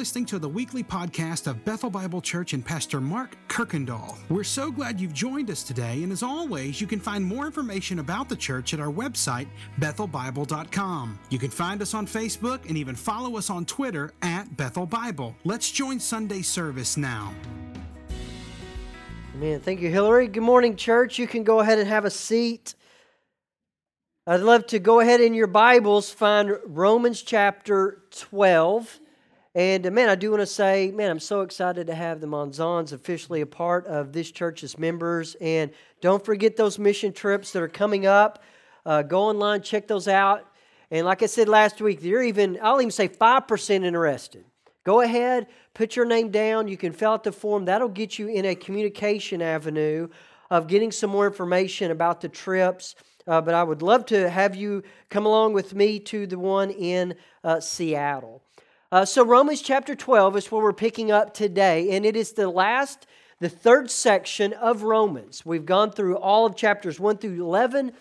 listening to the weekly podcast of Bethel Bible Church and Pastor Mark Kirkendall. We're so glad you've joined us today, and as always, you can find more information about the church at our website, bethelbible.com. You can find us on Facebook and even follow us on Twitter at Bethel Bible. Let's join Sunday service now. Man, thank you, Hillary. Good morning, church. You can go ahead and have a seat. I'd love to go ahead in your Bibles, find Romans chapter 12. And uh, man, I do want to say, man, I'm so excited to have the Monzons officially a part of this church's members. And don't forget those mission trips that are coming up. Uh, go online, check those out. And like I said last week, you're even, I'll even say 5% interested. Go ahead, put your name down. You can fill out the form. That'll get you in a communication avenue of getting some more information about the trips. Uh, but I would love to have you come along with me to the one in uh, Seattle. Uh, so, Romans chapter 12 is where we're picking up today, and it is the last, the third section of Romans. We've gone through all of chapters 1 through 11.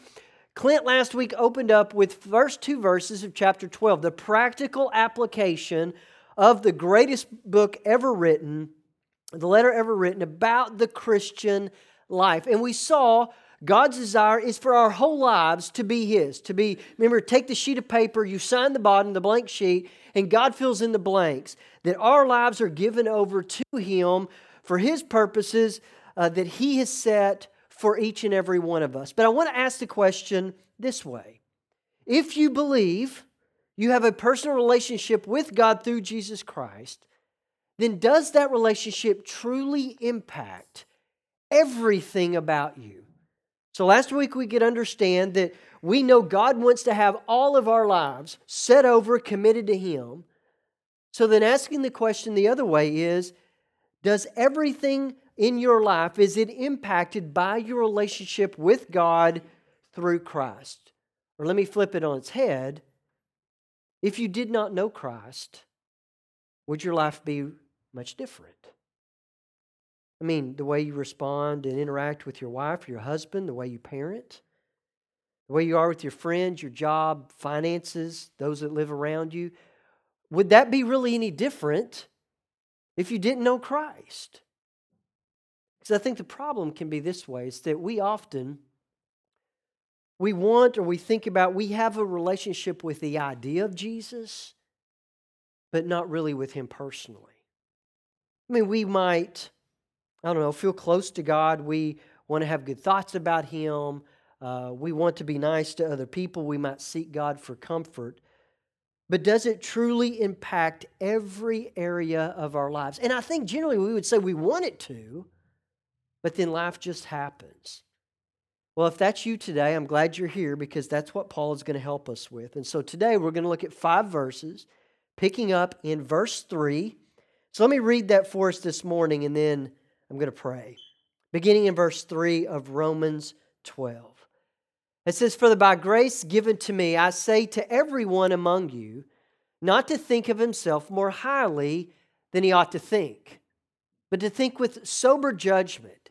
Clint last week opened up with first two verses of chapter 12, the practical application of the greatest book ever written, the letter ever written about the Christian life. And we saw God's desire is for our whole lives to be His. To be, remember, take the sheet of paper, you sign the bottom, the blank sheet, and God fills in the blanks. That our lives are given over to Him for His purposes uh, that He has set for each and every one of us. But I want to ask the question this way If you believe you have a personal relationship with God through Jesus Christ, then does that relationship truly impact everything about you? So last week we could understand that we know God wants to have all of our lives set over, committed to Him. So then asking the question the other way is Does everything in your life, is it impacted by your relationship with God through Christ? Or let me flip it on its head. If you did not know Christ, would your life be much different? I mean, the way you respond and interact with your wife or your husband, the way you parent, the way you are with your friends, your job, finances, those that live around you. Would that be really any different if you didn't know Christ? Because I think the problem can be this way is that we often we want or we think about we have a relationship with the idea of Jesus, but not really with him personally. I mean, we might I don't know, feel close to God. We want to have good thoughts about Him. Uh, we want to be nice to other people. We might seek God for comfort. But does it truly impact every area of our lives? And I think generally we would say we want it to, but then life just happens. Well, if that's you today, I'm glad you're here because that's what Paul is going to help us with. And so today we're going to look at five verses, picking up in verse 3. So let me read that for us this morning and then I'm going to pray. Beginning in verse 3 of Romans 12. It says, For the by grace given to me, I say to everyone among you, not to think of himself more highly than he ought to think, but to think with sober judgment,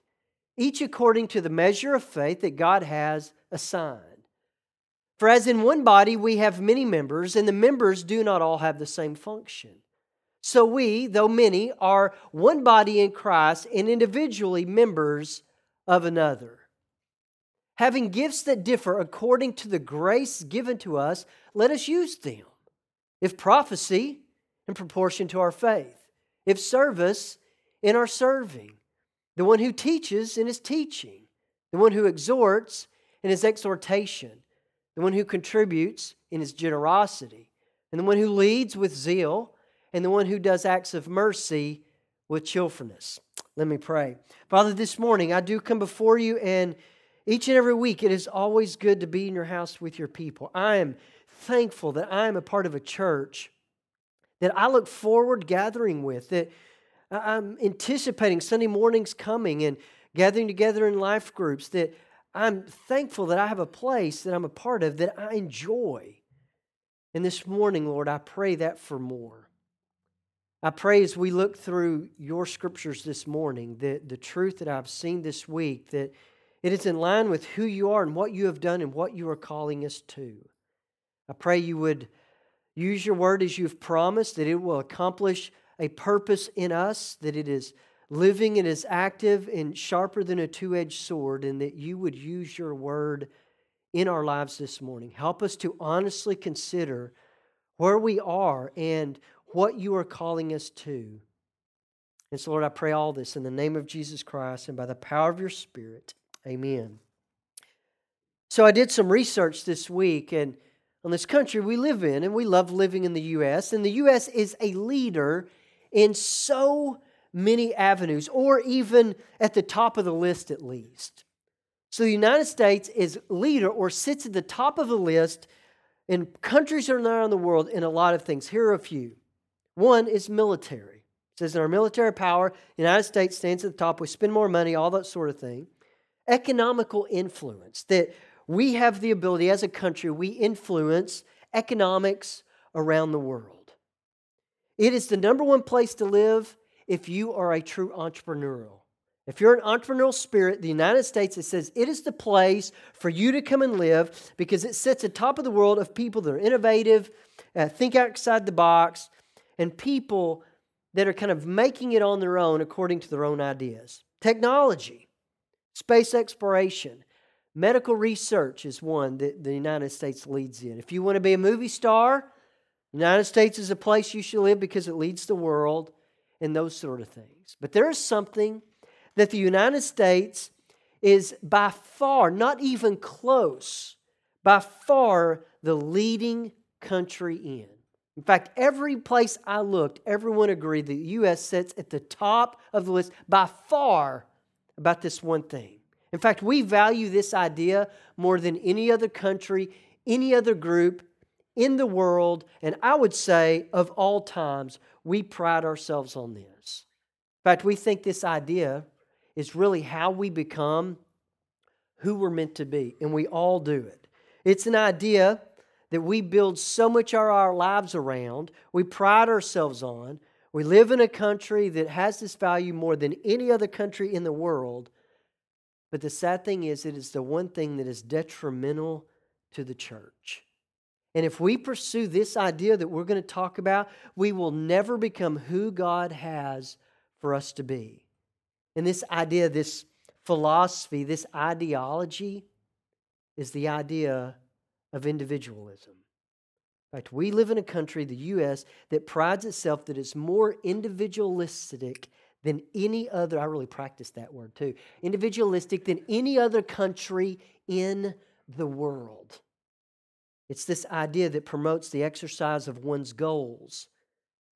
each according to the measure of faith that God has assigned. For as in one body we have many members, and the members do not all have the same function. So we, though many, are one body in Christ and individually members of another. Having gifts that differ according to the grace given to us, let us use them. If prophecy, in proportion to our faith. If service, in our serving. The one who teaches in his teaching. The one who exhorts in his exhortation. The one who contributes in his generosity. And the one who leads with zeal and the one who does acts of mercy with cheerfulness. Let me pray. Father, this morning I do come before you, and each and every week it is always good to be in your house with your people. I am thankful that I am a part of a church that I look forward gathering with, that I'm anticipating Sunday mornings coming and gathering together in life groups, that I'm thankful that I have a place that I'm a part of that I enjoy. And this morning, Lord, I pray that for more. I pray as we look through your scriptures this morning that the truth that I've seen this week, that it is in line with who you are and what you have done and what you are calling us to. I pray you would use your word as you've promised, that it will accomplish a purpose in us, that it is living and is active and sharper than a two edged sword, and that you would use your word in our lives this morning. Help us to honestly consider where we are and what you are calling us to. And so, Lord, I pray all this in the name of Jesus Christ and by the power of your Spirit. Amen. So, I did some research this week and on this country we live in, and we love living in the U.S. And the U.S. is a leader in so many avenues, or even at the top of the list at least. So the United States is leader or sits at the top of the list in countries around the world in a lot of things. Here are a few. One is military. It says in our military power, the United States stands at the top. We spend more money, all that sort of thing. Economical influence, that we have the ability as a country, we influence economics around the world. It is the number one place to live if you are a true entrepreneurial. If you're an entrepreneurial spirit, the United States, it says it is the place for you to come and live because it sits atop of the world of people that are innovative, uh, think outside the box, and people that are kind of making it on their own according to their own ideas. Technology, space exploration, medical research is one that the United States leads in. If you want to be a movie star, the United States is a place you should live because it leads the world and those sort of things. But there is something that the United States is by far, not even close, by far the leading country in. In fact, every place I looked, everyone agreed the U.S. sits at the top of the list by far about this one thing. In fact, we value this idea more than any other country, any other group in the world, and I would say of all times, we pride ourselves on this. In fact, we think this idea is really how we become who we're meant to be, and we all do it. It's an idea that we build so much of our lives around, we pride ourselves on. We live in a country that has this value more than any other country in the world. But the sad thing is, it is the one thing that is detrimental to the church. And if we pursue this idea that we're going to talk about, we will never become who God has for us to be. And this idea, this philosophy, this ideology is the idea of individualism. In fact, we live in a country, the U.S., that prides itself that it's more individualistic than any other, I really practice that word too, individualistic than any other country in the world. It's this idea that promotes the exercise of one's goals,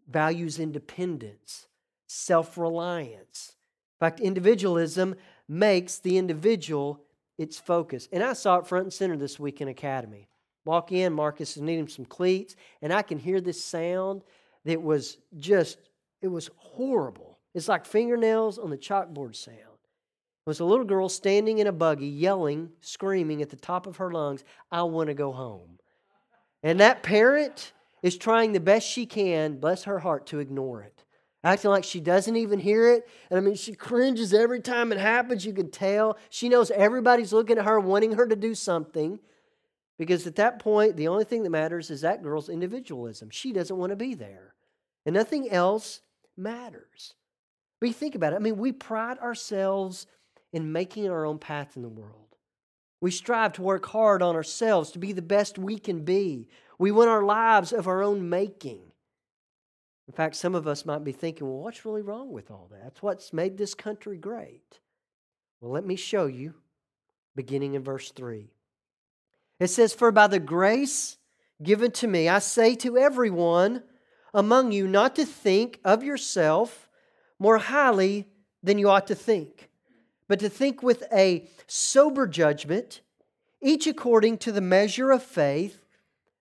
values independence, self reliance, In fact, individualism makes the individual its focus. And I saw it front and center this week in Academy. Walk in, Marcus is needing some cleats, and I can hear this sound that was just, it was horrible. It's like fingernails on the chalkboard sound. It was a little girl standing in a buggy, yelling, screaming at the top of her lungs, I want to go home. And that parent is trying the best she can, bless her heart, to ignore it acting like she doesn't even hear it. And I mean, she cringes every time it happens. You can tell. She knows everybody's looking at her, wanting her to do something. Because at that point, the only thing that matters is that girl's individualism. She doesn't want to be there. And nothing else matters. But you think about it. I mean, we pride ourselves in making our own path in the world. We strive to work hard on ourselves to be the best we can be. We want our lives of our own making. In fact, some of us might be thinking, well, what's really wrong with all that? That's what's made this country great. Well, let me show you, beginning in verse 3. It says, For by the grace given to me, I say to everyone among you not to think of yourself more highly than you ought to think, but to think with a sober judgment, each according to the measure of faith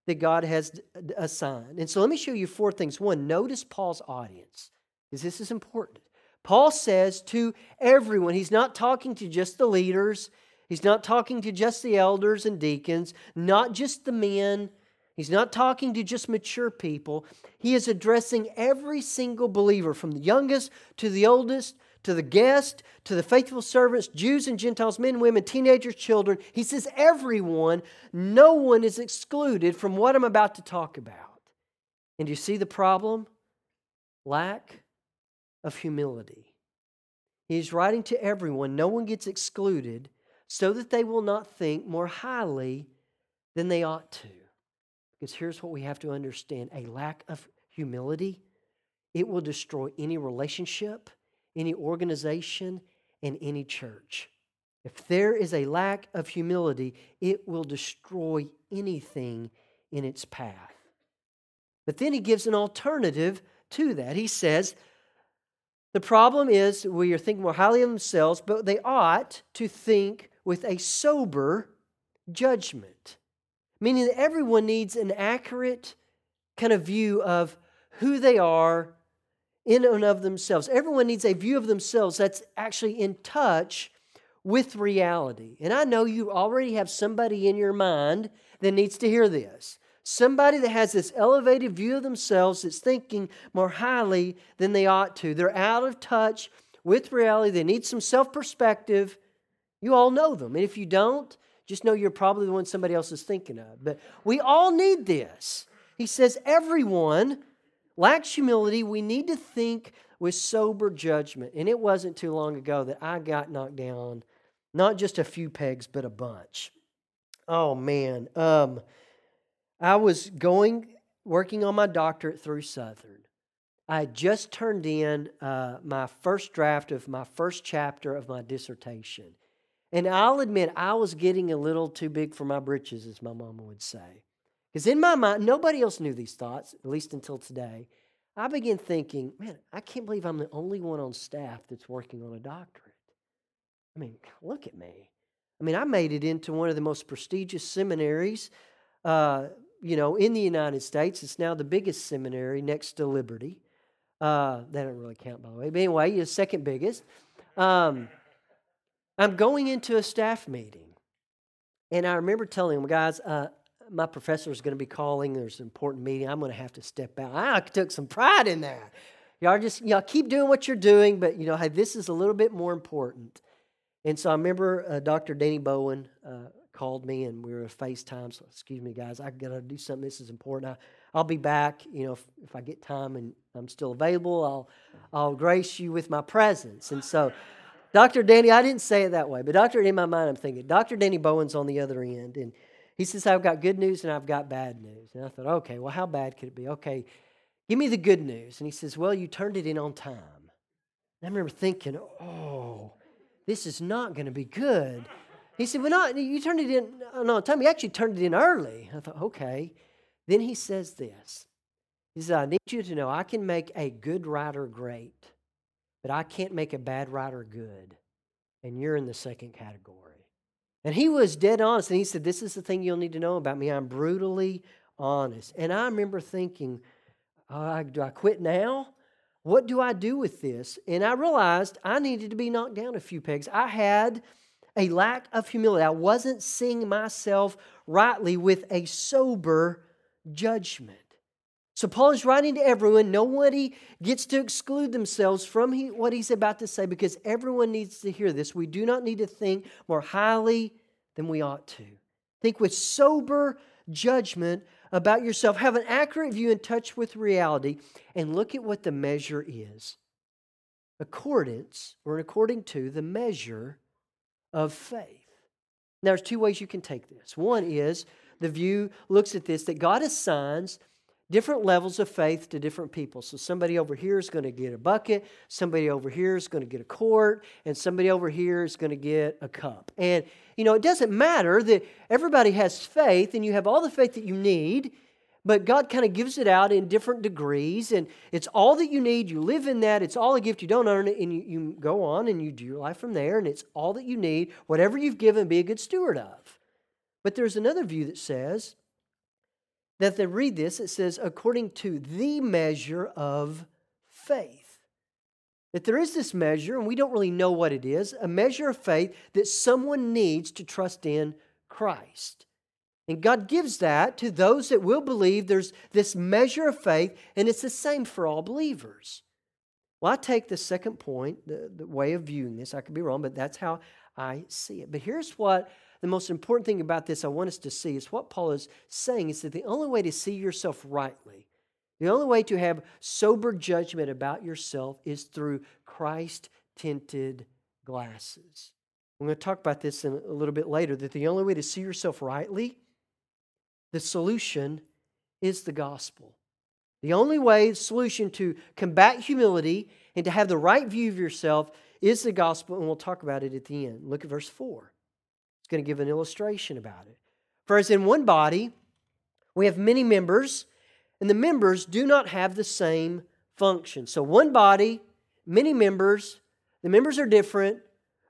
that God has uh, assigned. And so let me show you four things. One, notice Paul's audience, because this is important. Paul says to everyone, he's not talking to just the leaders, he's not talking to just the elders and deacons, not just the men. He's not talking to just mature people. He is addressing every single believer, from the youngest to the oldest, to the guest, to the faithful servants, Jews and Gentiles, men, women, teenagers, children. He says, everyone, no one is excluded from what I'm about to talk about. And you see the problem? lack of humility. He's writing to everyone, no one gets excluded, so that they will not think more highly than they ought to. Because here's what we have to understand a lack of humility, it will destroy any relationship, any organization, and any church. If there is a lack of humility, it will destroy anything in its path. But then he gives an alternative to that. He says, the problem is we are thinking more highly of themselves, but they ought to think with a sober judgment, meaning that everyone needs an accurate kind of view of who they are in and of themselves. Everyone needs a view of themselves that's actually in touch with reality. And I know you already have somebody in your mind that needs to hear this. Somebody that has this elevated view of themselves that's thinking more highly than they ought to. They're out of touch with reality. They need some self perspective. You all know them. And if you don't, just know you're probably the one somebody else is thinking of. But we all need this. He says, everyone lacks humility. We need to think with sober judgment. And it wasn't too long ago that I got knocked down, not just a few pegs, but a bunch. Oh, man. Um, I was going, working on my doctorate through Southern. I had just turned in uh, my first draft of my first chapter of my dissertation. And I'll admit, I was getting a little too big for my britches, as my mama would say. Because in my mind, nobody else knew these thoughts, at least until today. I began thinking, man, I can't believe I'm the only one on staff that's working on a doctorate. I mean, look at me. I mean, I made it into one of the most prestigious seminaries uh, you know, in the United States. It's now the biggest seminary next to Liberty. Uh, that don't really count, by the way. But anyway, it's second biggest. Um, I'm going into a staff meeting, and I remember telling them, guys, uh, my professor is going to be calling. There's an important meeting. I'm going to have to step out. I took some pride in that. Y'all just y'all keep doing what you're doing, but you know, hey, this is a little bit more important. And so I remember uh, Dr. Danny Bowen, uh, called me and we were FaceTime. So, excuse me, guys, I got to do something. This is important. I, will be back. You know, if, if, I get time and I'm still available, I'll, I'll grace you with my presence. And so, Dr. Danny, I didn't say it that way, but Dr. in my mind, I'm thinking, Dr. Danny Bowen's on the other end. And he says, I've got good news and I've got bad news. And I thought, okay, well, how bad could it be? Okay, give me the good news. And he says, well, you turned it in on time. And I remember thinking, oh, this is not going to be good. He said, Well, no, you turned it in uh, no time. You actually turned it in early. I thought, Okay. Then he says this He says, I need you to know I can make a good writer great, but I can't make a bad writer good. And you're in the second category. And he was dead honest. And he said, This is the thing you'll need to know about me. I'm brutally honest. And I remember thinking, oh, Do I quit now? What do I do with this? And I realized I needed to be knocked down a few pegs. I had a lack of humility. I wasn't seeing myself rightly with a sober judgment. So Paul is writing to everyone. Nobody gets to exclude themselves from he, what he's about to say because everyone needs to hear this. We do not need to think more highly than we ought to. Think with sober judgment about yourself. Have an accurate view in touch with reality and look at what the measure is. Accordance, or according to the measure of faith. Now, there's two ways you can take this. One is the view looks at this that God assigns different levels of faith to different people. So somebody over here is going to get a bucket, somebody over here is going to get a quart, and somebody over here is going to get a cup. And you know, it doesn't matter that everybody has faith and you have all the faith that you need but God kind of gives it out in different degrees, and it's all that you need. You live in that. It's all a gift. You don't earn it, and you, you go on and you do your life from there, and it's all that you need. Whatever you've given, be a good steward of. But there's another view that says that they read this, it says, according to the measure of faith. That there is this measure, and we don't really know what it is, a measure of faith that someone needs to trust in Christ. And God gives that to those that will believe. There's this measure of faith, and it's the same for all believers. Well, I take the second point, the, the way of viewing this. I could be wrong, but that's how I see it. But here's what the most important thing about this I want us to see is what Paul is saying is that the only way to see yourself rightly The only way to have sober judgment about yourself is through Christ tinted glasses. We're going to talk about this in a little bit later that the only way to see yourself rightly, the solution is the gospel. The only way, the solution to combat humility and to have the right view of yourself is the gospel, and we'll talk about it at the end. Look at verse 4. Going to give an illustration about it. For as in one body, we have many members, and the members do not have the same function. So, one body, many members, the members are different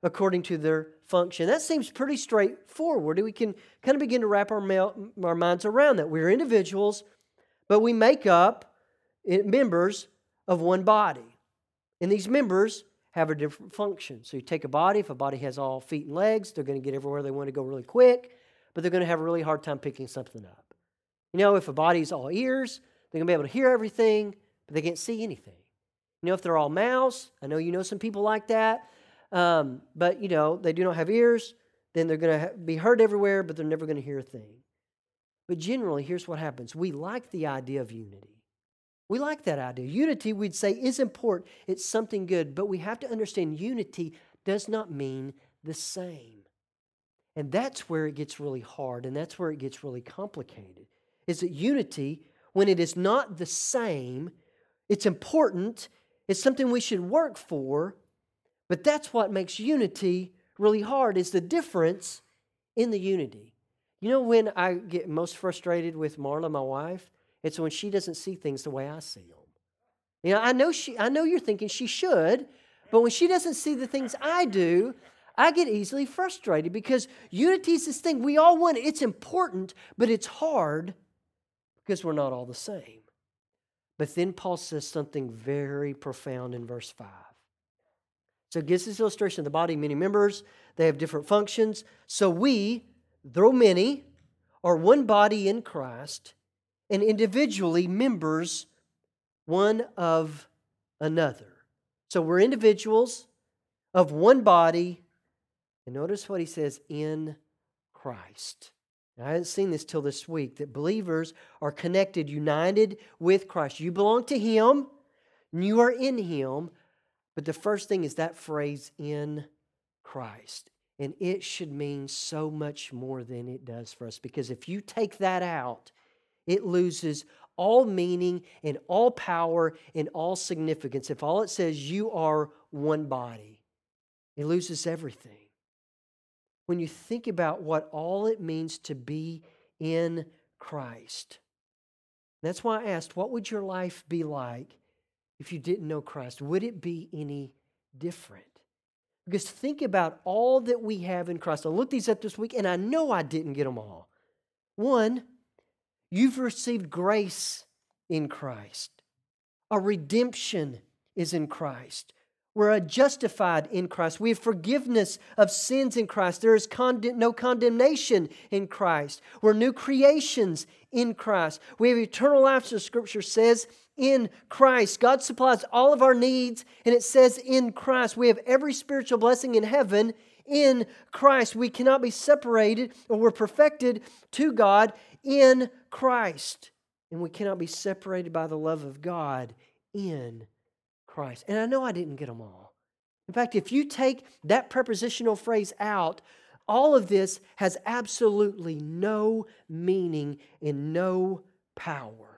according to their function. That seems pretty straightforward. We can kind of begin to wrap our, our minds around that. We're individuals, but we make up eh, members of one body. And these members have a different function. So you take a body, if a body has all feet and legs, they're going to get everywhere they want to go really quick, but they're going to have a really hard time picking something up. You know, if a body's all ears, they're going to be able to hear everything, but they can't see anything. You know, if they're all mouths, I know you know some people like that, um, but you know, they do not have ears, then they're going to be heard everywhere, but they're never going to hear a thing. But generally, here's what happens we like the idea of unity. We like that idea. Unity, we'd say, is important. It's something good, but we have to understand unity does not mean the same. And that's where it gets really hard, and that's where it gets really complicated. Is that unity, when it is not the same, it's important, it's something we should work for, but that's what makes unity really hard, is the difference in the unity. You know when I get most frustrated with Marla, my wife? It's when she doesn't see things the way I see them. You know, I know she I know you're thinking she should, but when she doesn't see the things I do, I get easily frustrated because unity is this thing we all want. It's important, but it's hard because we're not all the same. But then Paul says something very profound in verse 5. So it gives this illustration of the body, many members, they have different functions. So we, though many, are one body in Christ and individually members one of another. So we're individuals of one body. And notice what he says in Christ. Now, I hadn't seen this till this week that believers are connected, united with Christ. You belong to Him, and you are in Him. But the first thing is that phrase in Christ. And it should mean so much more than it does for us. Because if you take that out, it loses all meaning and all power and all significance. If all it says you are one body, it loses everything. When you think about what all it means to be in Christ, that's why I asked, what would your life be like if you didn't know Christ? Would it be any different? Because think about all that we have in Christ. I looked these up this week and I know I didn't get them all. One, You've received grace in Christ. A redemption is in Christ. We're justified in Christ. We have forgiveness of sins in Christ. There is no condemnation in Christ. We're new creations in Christ. We have eternal life, as Scripture says, in Christ. God supplies all of our needs, and it says in Christ. We have every spiritual blessing in heaven in Christ. We cannot be separated, or we're perfected to God in Christ. And we cannot be separated by the love of God in Christ. And I know I didn't get them all. In fact, if you take that prepositional phrase out, all of this has absolutely no meaning and no power.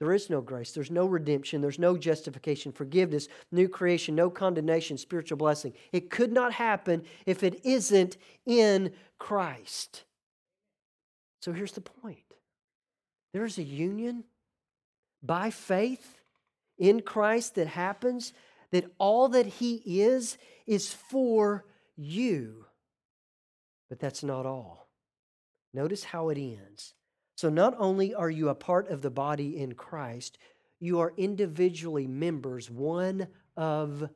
There is no grace, there's no redemption, there's no justification, forgiveness, new creation, no condemnation, spiritual blessing. It could not happen if it isn't in Christ. So here's the point there's a union by faith in Christ that happens, that all that He is is for you. But that's not all. Notice how it ends. So, not only are you a part of the body in Christ, you are individually members one of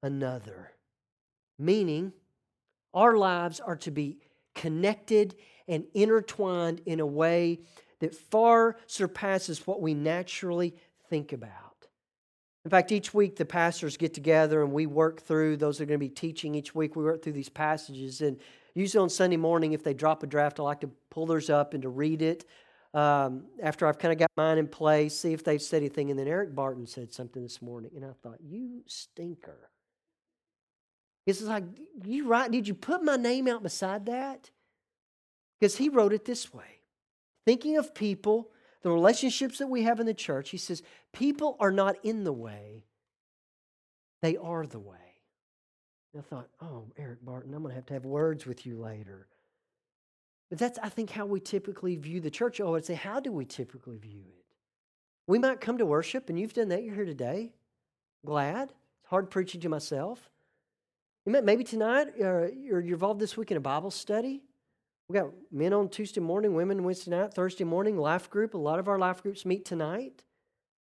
another. Meaning, our lives are to be connected and intertwined in a way that far surpasses what we naturally think about. In fact, each week the pastors get together and we work through, those that are going to be teaching each week, we work through these passages. And usually on Sunday morning, if they drop a draft, I like to pull theirs up and to read it. um, after I've kind of got mine in place, see if they've said anything. And then Eric Barton said something this morning, and I thought, you stinker. It's like, you right? Did you put my name out beside that? Because he wrote it this way thinking of people, the relationships that we have in the church, he says, people are not in the way, they are the way. And I thought, oh, Eric Barton, I'm going to have to have words with you later. But that's, I think, how we typically view the church. Oh, I'd say, how do we typically view it? We might come to worship, and you've done that. You're here today. Glad. It's hard preaching to myself. Maybe tonight, uh, you're, you're involved this week in a Bible study. We got men on Tuesday morning, women Wednesday night, Thursday morning, life group. A lot of our life groups meet tonight.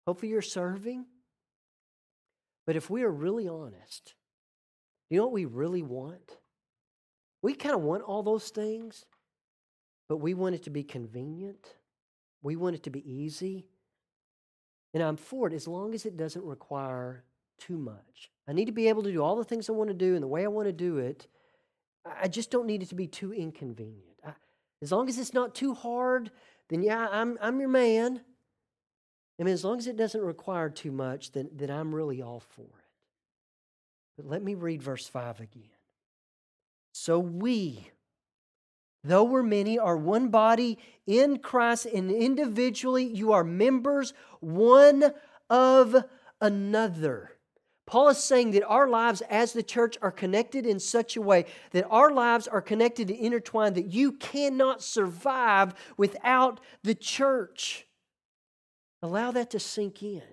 Hopefully, you're serving. But if we are really honest, you know what we really want? We kind of want all those things, but we want it to be convenient. We want it to be easy. And I'm for it as long as it doesn't require too much. I need to be able to do all the things I want to do and the way I want to do it. I just don't need it to be too inconvenient. I, as long as it's not too hard, then yeah, I'm, I'm your man. I mean, as long as it doesn't require too much, then, then I'm really all for it. But let me read verse 5 again. So we, though we're many, are one body in Christ, and individually you are members one of another. Paul is saying that our lives as the church are connected in such a way that our lives are connected and intertwined that you cannot survive without the church. Allow that to sink in.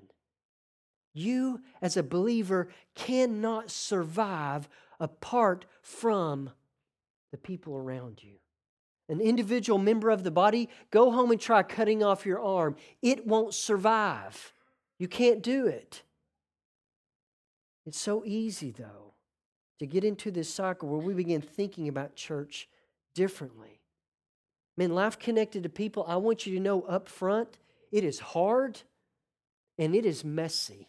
You, as a believer, cannot survive apart from the people around you. An individual member of the body, go home and try cutting off your arm. It won't survive. You can't do it. It's so easy, though, to get into this cycle where we begin thinking about church differently. Man, life connected to people, I want you to know up front, it is hard and it is messy.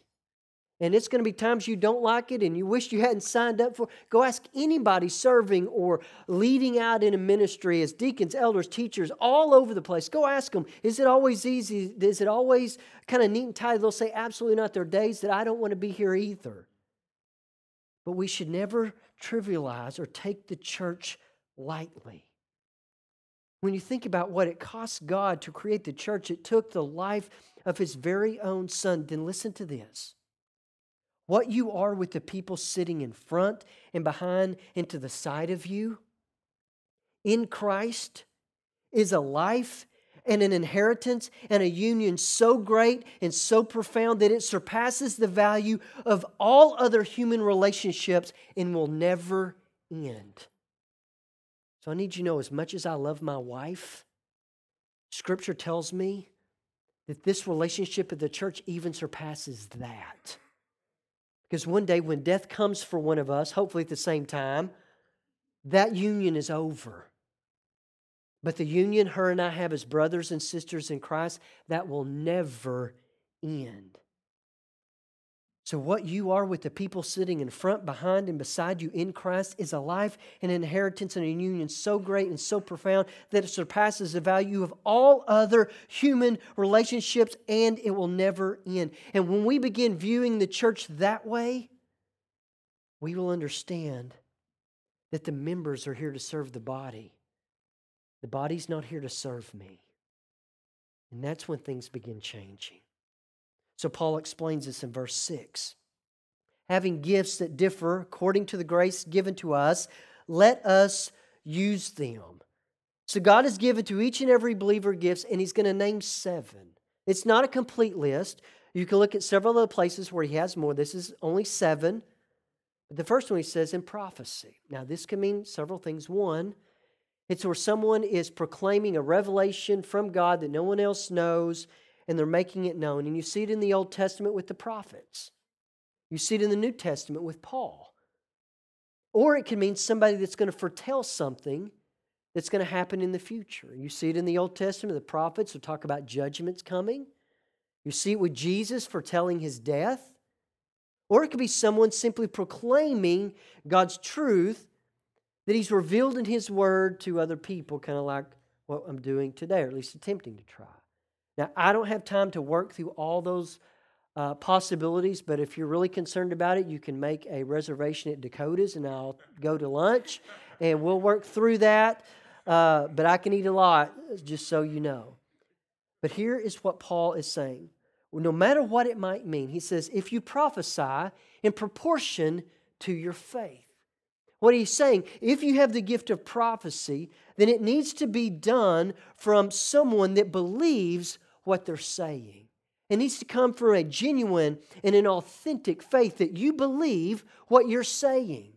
And it's going to be times you don't like it and you wish you hadn't signed up for. Go ask anybody serving or leading out in a ministry as deacons, elders, teachers, all over the place. Go ask them, is it always easy? Is it always kind of neat and tidy? They'll say, absolutely not. There are days that I don't want to be here either. But we should never trivialize or take the church lightly. When you think about what it cost God to create the church, it took the life of his very own son. Then listen to this what you are with the people sitting in front and behind and to the side of you in Christ is a life and an inheritance and a union so great and so profound that it surpasses the value of all other human relationships and will never end. So I need you to know as much as I love my wife, Scripture tells me that this relationship of the church even surpasses that. Because one day when death comes for one of us, hopefully at the same time, that union is over. But the union her and I have as brothers and sisters in Christ, that will never end. So, what you are with the people sitting in front, behind, and beside you in Christ is a life, an inheritance, and a union so great and so profound that it surpasses the value of all other human relationships and it will never end. And when we begin viewing the church that way, we will understand that the members are here to serve the body. The body's not here to serve me. And that's when things begin changing. So Paul explains this in verse 6. Having gifts that differ according to the grace given to us, let us use them. So God has given to each and every believer gifts, and He's going to name seven. It's not a complete list. You can look at several other places where He has more. This is only seven. The first one He says in prophecy. Now, this can mean several things. One, it's where someone is proclaiming a revelation from God that no one else knows, and they're making it known. And you see it in the Old Testament with the prophets, you see it in the New Testament with Paul. Or it can mean somebody that's going to foretell something that's going to happen in the future. You see it in the Old Testament, the prophets will talk about judgments coming. You see it with Jesus foretelling his death. Or it could be someone simply proclaiming God's truth that he's revealed in his word to other people, kind of like what I'm doing today, or at least attempting to try. Now, I don't have time to work through all those uh, possibilities, but if you're really concerned about it, you can make a reservation at Dakota's and I'll go to lunch and we'll work through that. Uh, but I can eat a lot, just so you know. But here is what Paul is saying. No matter what it might mean, he says, if you prophesy in proportion to your faith. What he's saying, if you have the gift of prophecy, then it needs to be done from someone that believes what they're saying. It needs to come from a genuine and an authentic faith that you believe what you're saying.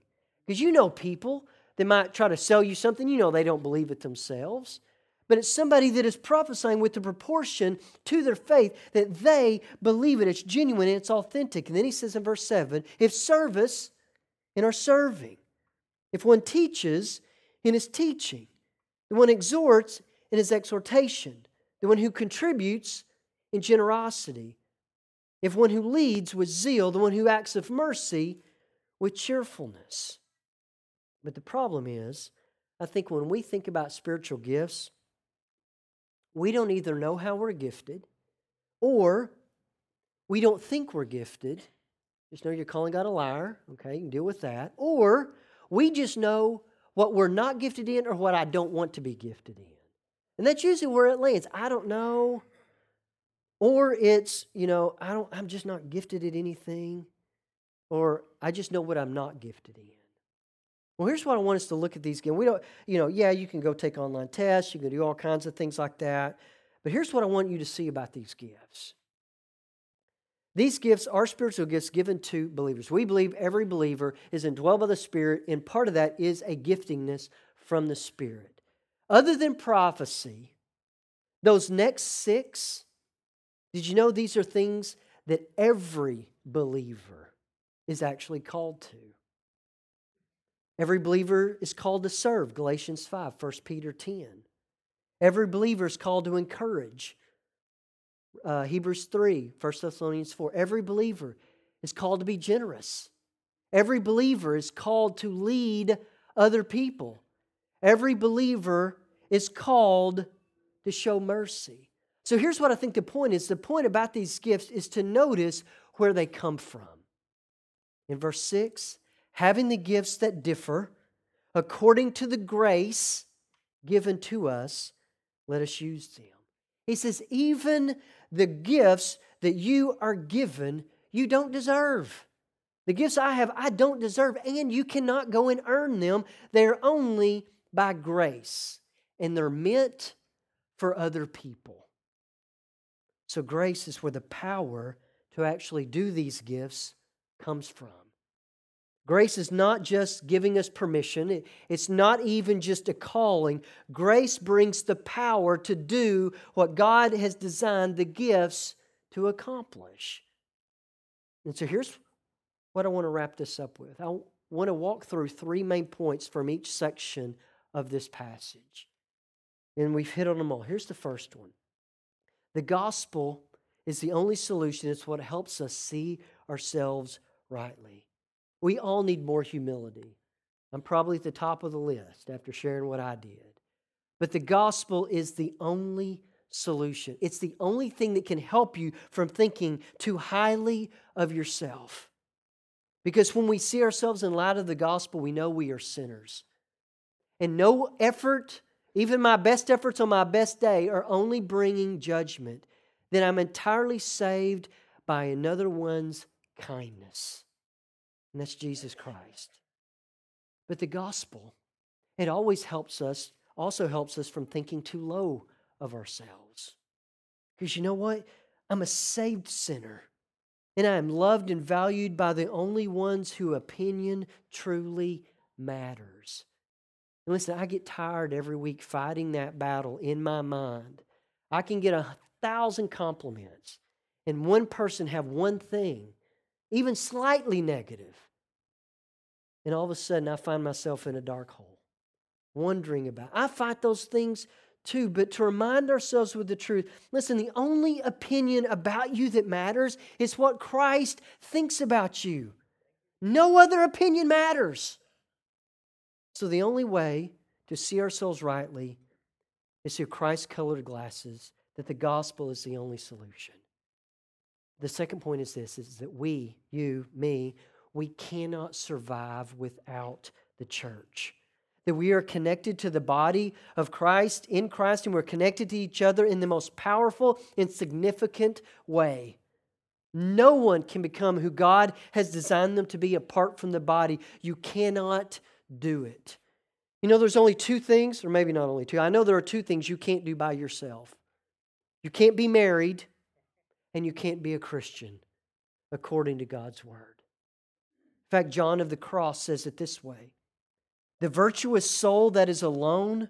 Because you know people that might try to sell you something, you know they don't believe it themselves. But it's somebody that is prophesying with the proportion to their faith that they believe it. It's genuine and it's authentic. And then he says in verse 7 if service in our serving, if one teaches in his teaching, the one exhorts in his exhortation, the one who contributes in generosity, if one who leads with zeal, the one who acts of mercy with cheerfulness. But the problem is, I think when we think about spiritual gifts, we don't either know how we're gifted or we don't think we're gifted. Just know you're calling God a liar. Okay, you can deal with that. Or we just know what we're not gifted in or what I don't want to be gifted in. And that's usually where it lands. I don't know. Or it's, you know, I don't I'm just not gifted at anything. Or I just know what I'm not gifted in. Well, here's what I want us to look at these again. We don't, you know, yeah, you can go take online tests, you can do all kinds of things like that. But here's what I want you to see about these gifts. These gifts are spiritual gifts given to believers. We believe every believer is indwelled by the Spirit, and part of that is a giftingness from the Spirit. Other than prophecy, those next six, did you know these are things that every believer is actually called to? Every believer is called to serve, Galatians 5, 1 Peter 10. Every believer is called to encourage, uh, Hebrews 3, 1 Thessalonians 4. Every believer is called to be generous. Every believer is called to lead other people. Every believer is called to show mercy. So here's what I think the point is the point about these gifts is to notice where they come from. In verse 6, having the gifts that differ according to the grace given to us, let us use them. He says, even the gifts that you are given, you don't deserve. The gifts I have, I don't deserve, and you cannot go and earn them. They're only by grace, and they're meant for other people. So, grace is where the power to actually do these gifts comes from. Grace is not just giving us permission, it's not even just a calling. Grace brings the power to do what God has designed the gifts to accomplish. And so here's what I want to wrap this up with. I want to walk through three main points from each section of this passage. And we've hit on them all. Here's the first one the gospel is the only solution, it's what helps us see ourselves rightly. We all need more humility. I'm probably at the top of the list after sharing what I did. But the gospel is the only solution. It's the only thing that can help you from thinking too highly of yourself. Because when we see ourselves in light of the gospel, we know we are sinners. And no effort, even my best efforts on my best day, are only bringing judgment. Then I'm entirely saved by another one's kindness and that's Jesus Christ. But the gospel, it always helps us, also helps us from thinking too low of ourselves. Because you know what? I'm a saved sinner, and I am loved and valued by the only ones whose opinion truly matters. And listen, I get tired every week fighting that battle in my mind. I can get a thousand compliments, and one person have one thing, even slightly negative, and all of a sudden, I find myself in a dark hole, wondering about. I fight those things too, but to remind ourselves with the truth listen, the only opinion about you that matters is what Christ thinks about you. No other opinion matters. So, the only way to see ourselves rightly is through Christ colored glasses that the gospel is the only solution. The second point is this is that we, you, me, we cannot survive without the church. That we are connected to the body of Christ in Christ and we're connected to each other in the most powerful and significant way. No one can become who God has designed them to be apart from the body. You cannot do it. You know, there's only two things, or maybe not only two. I know there are two things you can't do by yourself. You can't be married, and you can't be a Christian according to God's word. In fact, John of the Cross says it this way The virtuous soul that is alone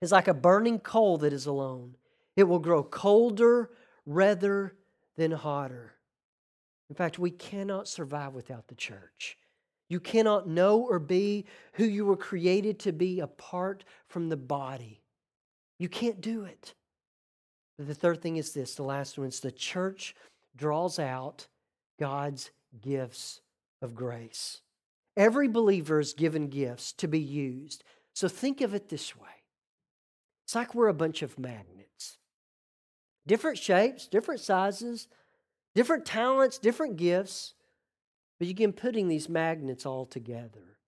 is like a burning coal that is alone, it will grow colder rather than hotter. In fact, we cannot survive without the church. You cannot know or be who you were created to be apart from the body. You can't do it. But the third thing is this the last one is the church draws out God's gifts of grace. Every believer is given gifts to be used. So think of it this way it's like we're a bunch of magnets, different shapes, different sizes, different talents, different gifts. But you begin putting these magnets all together.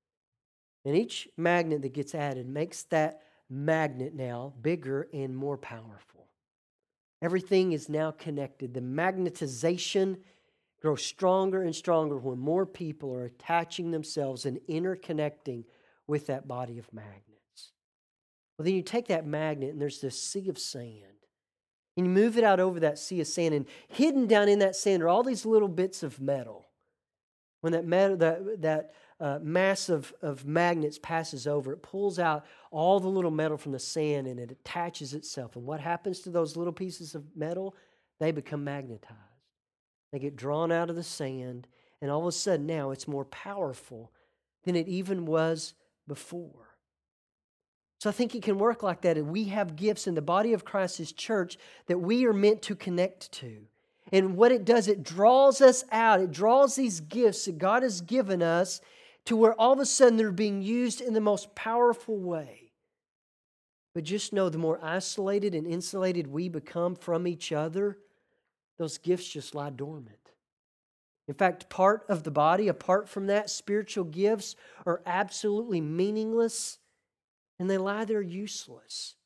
And each magnet that gets added makes that magnet now bigger and more powerful. Everything is now connected. The magnetization grows stronger and stronger when more people are attaching themselves and interconnecting with that body of magnets. Well, then you take that magnet and there's this sea of sand. And you move it out over that sea of sand, and hidden down in that sand are all these little bits of metal. When that, metal, that, that uh, mass of, of magnets passes over, it pulls out all the little metal from the sand and it attaches itself. And what happens to those little pieces of metal? They become magnetized. They get drawn out of the sand, and all of a sudden now it's more powerful than it even was before. So I think it can work like that. And we have gifts in the body of Christ's church that we are meant to connect to. And what it does, it draws us out. It draws these gifts that God has given us to where all of a sudden they're being used in the most powerful way. But just know the more isolated and insulated we become from each other, those gifts just lie dormant. In fact, part of the body, apart from that, spiritual gifts are absolutely meaningless and they lie there useless.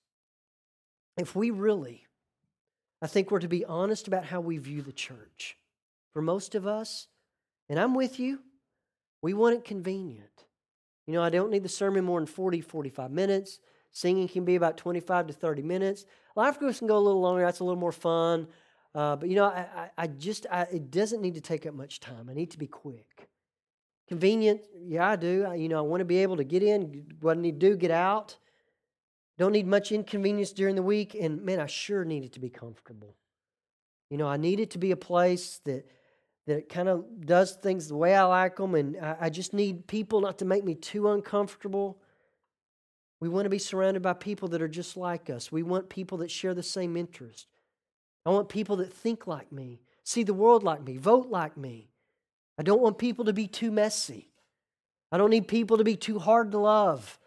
If we really, I think we're to be honest about how we view the church. For most of us, and I'm with you, we want it convenient. You know, I don't need the sermon more than 40, 45 minutes. Singing can be about 25 to 30 minutes. Life groups can go a little longer. That's a little more fun. Uh, but you know, I, I, I just, I, it doesn't need to take up much time. I need to be quick. Convenient, yeah, I do. I, you know, I want to be able to get in, what I need to do, get out. Don't need much inconvenience during the week. And man, I sure need it to be comfortable. You know, I need it to be a place that that kind of does things the way I like them, and I, I just need people not to make me too uncomfortable. We want to be surrounded by people that are just like us. We want people that share the same interest. I want people that think like me, see the world like me, vote like me. I don't want people to be too messy. I don't need people to be too hard to love.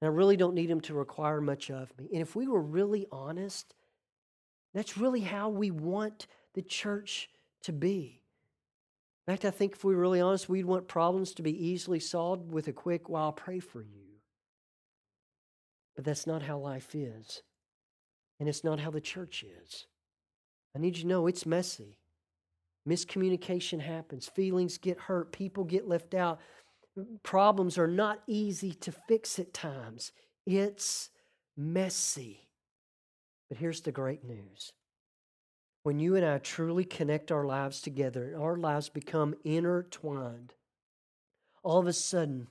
And I really don't need them to require much of me. And if we were really honest, that's really how we want the church to be. In fact, I think if we were really honest, we'd want problems to be easily solved with a quick, well, I'll pray for you. But that's not how life is. And it's not how the church is. I need you to know it's messy. Miscommunication happens, feelings get hurt, people get left out. Problems are not easy to fix at times. It's messy. But here's the great news when you and I truly connect our lives together and our lives become intertwined, all of a sudden,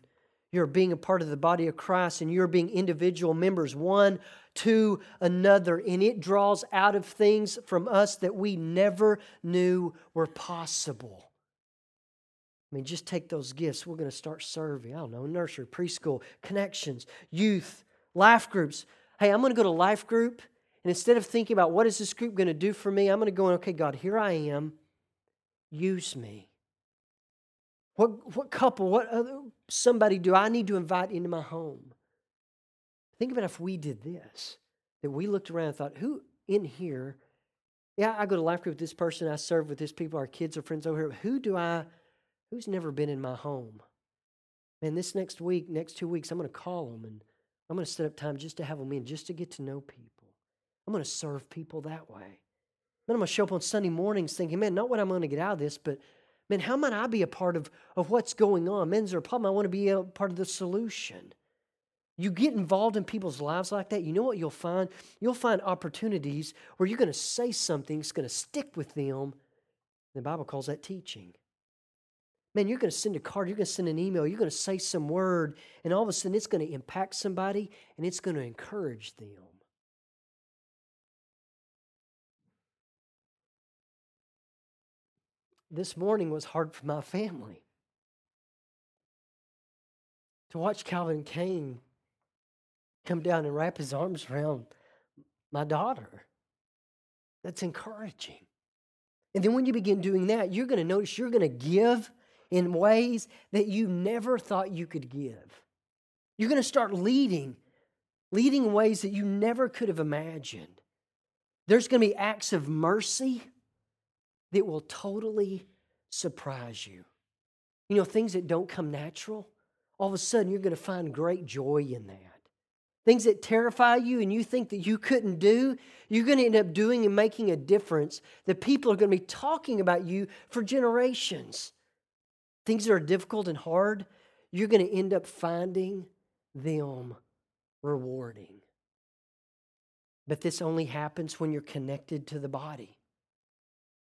you're being a part of the body of Christ and you're being individual members, one to another, and it draws out of things from us that we never knew were possible. I mean, just take those gifts. We're going to start serving. I don't know, nursery, preschool, connections, youth, life groups. Hey, I'm going to go to life group and instead of thinking about what is this group going to do for me, I'm going to go, okay, God, here I am. Use me. What, what couple, what other, somebody do I need to invite into my home? Think about if we did this. that we looked around and thought, who in here? Yeah, I go to life group with this person, I serve with this people, our kids are friends over here. Who do I, who's never been in my home? And this next week, next two weeks, I'm going to call them and I'm going to set up time just to have them in, just to get to know people. I'm going to serve people that way. Then I'm going to show up on Sunday mornings thinking, man, not what I'm going to get out of this, but man, how might I be a part of, of what's going on? Men's there a problem? I want to be a part of the solution. You get involved in people's lives like that, you know what you'll find? You'll find opportunities where you're going to say something that's going to stick with them. The Bible calls that teaching. Man, you're going to send a card, you're going to send an email, you're going to say some word, and all of a sudden it's going to impact somebody and it's going to encourage them. This morning was hard for my family. To watch Calvin Kane come down and wrap his arms around my daughter. That's encouraging. And then when you begin doing that, you're going to notice you're going to give in ways that you never thought you could give. You're going to start leading, leading ways that you never could have imagined. There's going to be acts of mercy that will totally surprise you. You know, things that don't come natural, all of a sudden you're going to find great joy in that. Things that terrify you and you think that you couldn't do, you're going to end up doing and making a difference that people are going to be talking about you for generations. Things that are difficult and hard, you're going to end up finding them rewarding. But this only happens when you're connected to the body,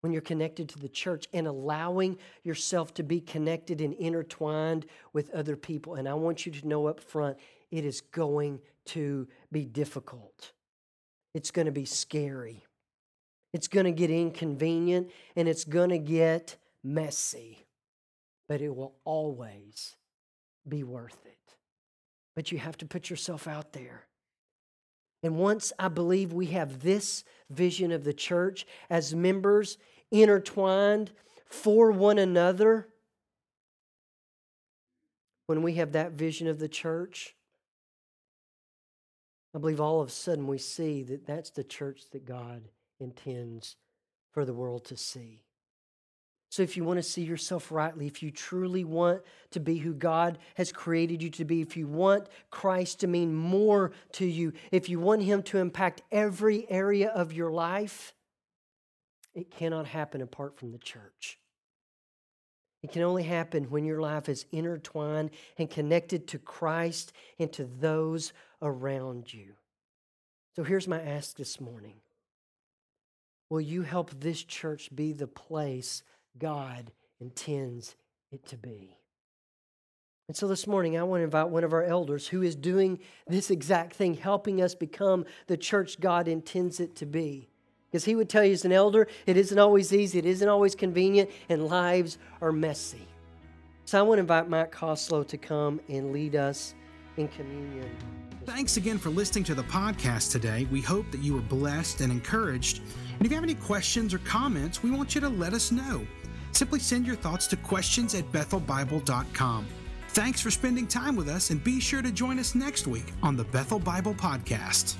when you're connected to the church and allowing yourself to be connected and intertwined with other people. And I want you to know up front, it is going to be difficult. It's going to be scary. It's going to get inconvenient and it's going to get messy, but it will always be worth it. But you have to put yourself out there. And once I believe we have this vision of the church as members intertwined for one another, when we have that vision of the church, I believe all of a sudden we see that that's the church that God intends for the world to see. So, if you want to see yourself rightly, if you truly want to be who God has created you to be, if you want Christ to mean more to you, if you want Him to impact every area of your life, it cannot happen apart from the church. It can only happen when your life is intertwined and connected to Christ and to those around you. So here's my ask this morning Will you help this church be the place God intends it to be? And so this morning, I want to invite one of our elders who is doing this exact thing, helping us become the church God intends it to be. Because he would tell you as an elder, it isn't always easy, it isn't always convenient, and lives are messy. So I want to invite Mike Koslow to come and lead us in communion. Thanks again for listening to the podcast today. We hope that you were blessed and encouraged. And if you have any questions or comments, we want you to let us know. Simply send your thoughts to questions at bethelbible.com. Thanks for spending time with us, and be sure to join us next week on the Bethel Bible Podcast.